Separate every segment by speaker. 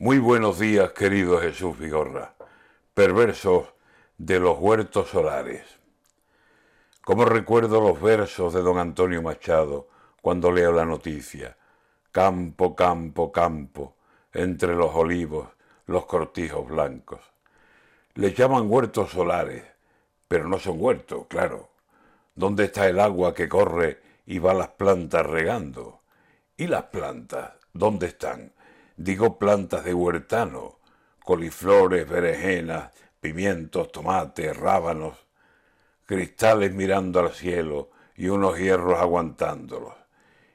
Speaker 1: Muy buenos días, querido Jesús Vigorra, perversos de los huertos solares. Como recuerdo los versos de don Antonio Machado cuando leo la noticia. Campo, campo, campo, entre los olivos, los cortijos blancos. Les llaman huertos solares, pero no son huertos, claro. ¿Dónde está el agua que corre y va las plantas regando? ¿Y las plantas? ¿Dónde están? Digo plantas de huertano, coliflores, berenjenas, pimientos, tomates, rábanos, cristales mirando al cielo y unos hierros aguantándolos.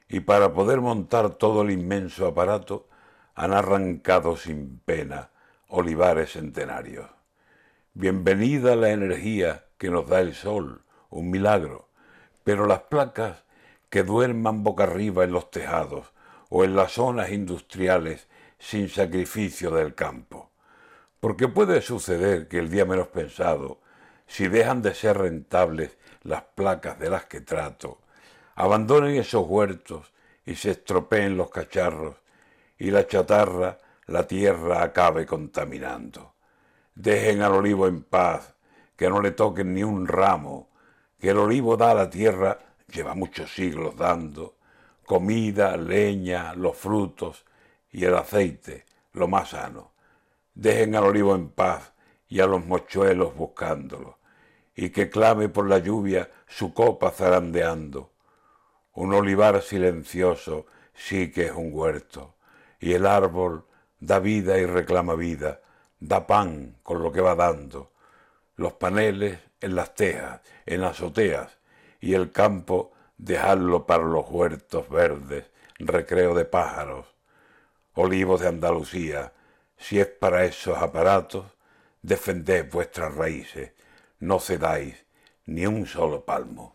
Speaker 1: Y para poder montar todo el inmenso aparato, han arrancado sin pena olivares centenarios. Bienvenida la energía que nos da el sol, un milagro, pero las placas que duerman boca arriba en los tejados o en las zonas industriales sin sacrificio del campo. Porque puede suceder que el día menos pensado, si dejan de ser rentables las placas de las que trato, abandonen esos huertos y se estropeen los cacharros y la chatarra la tierra acabe contaminando. Dejen al olivo en paz, que no le toquen ni un ramo, que el olivo da a la tierra, lleva muchos siglos dando, comida, leña, los frutos, y el aceite, lo más sano. Dejen al olivo en paz y a los mochuelos buscándolo, y que clame por la lluvia su copa zarandeando. Un olivar silencioso sí que es un huerto, y el árbol da vida y reclama vida, da pan con lo que va dando. Los paneles en las tejas, en azoteas, y el campo dejarlo para los huertos verdes, recreo de pájaros, olivos de Andalucía, si es para esos aparatos, defended vuestras raíces, no cedáis ni un solo palmo.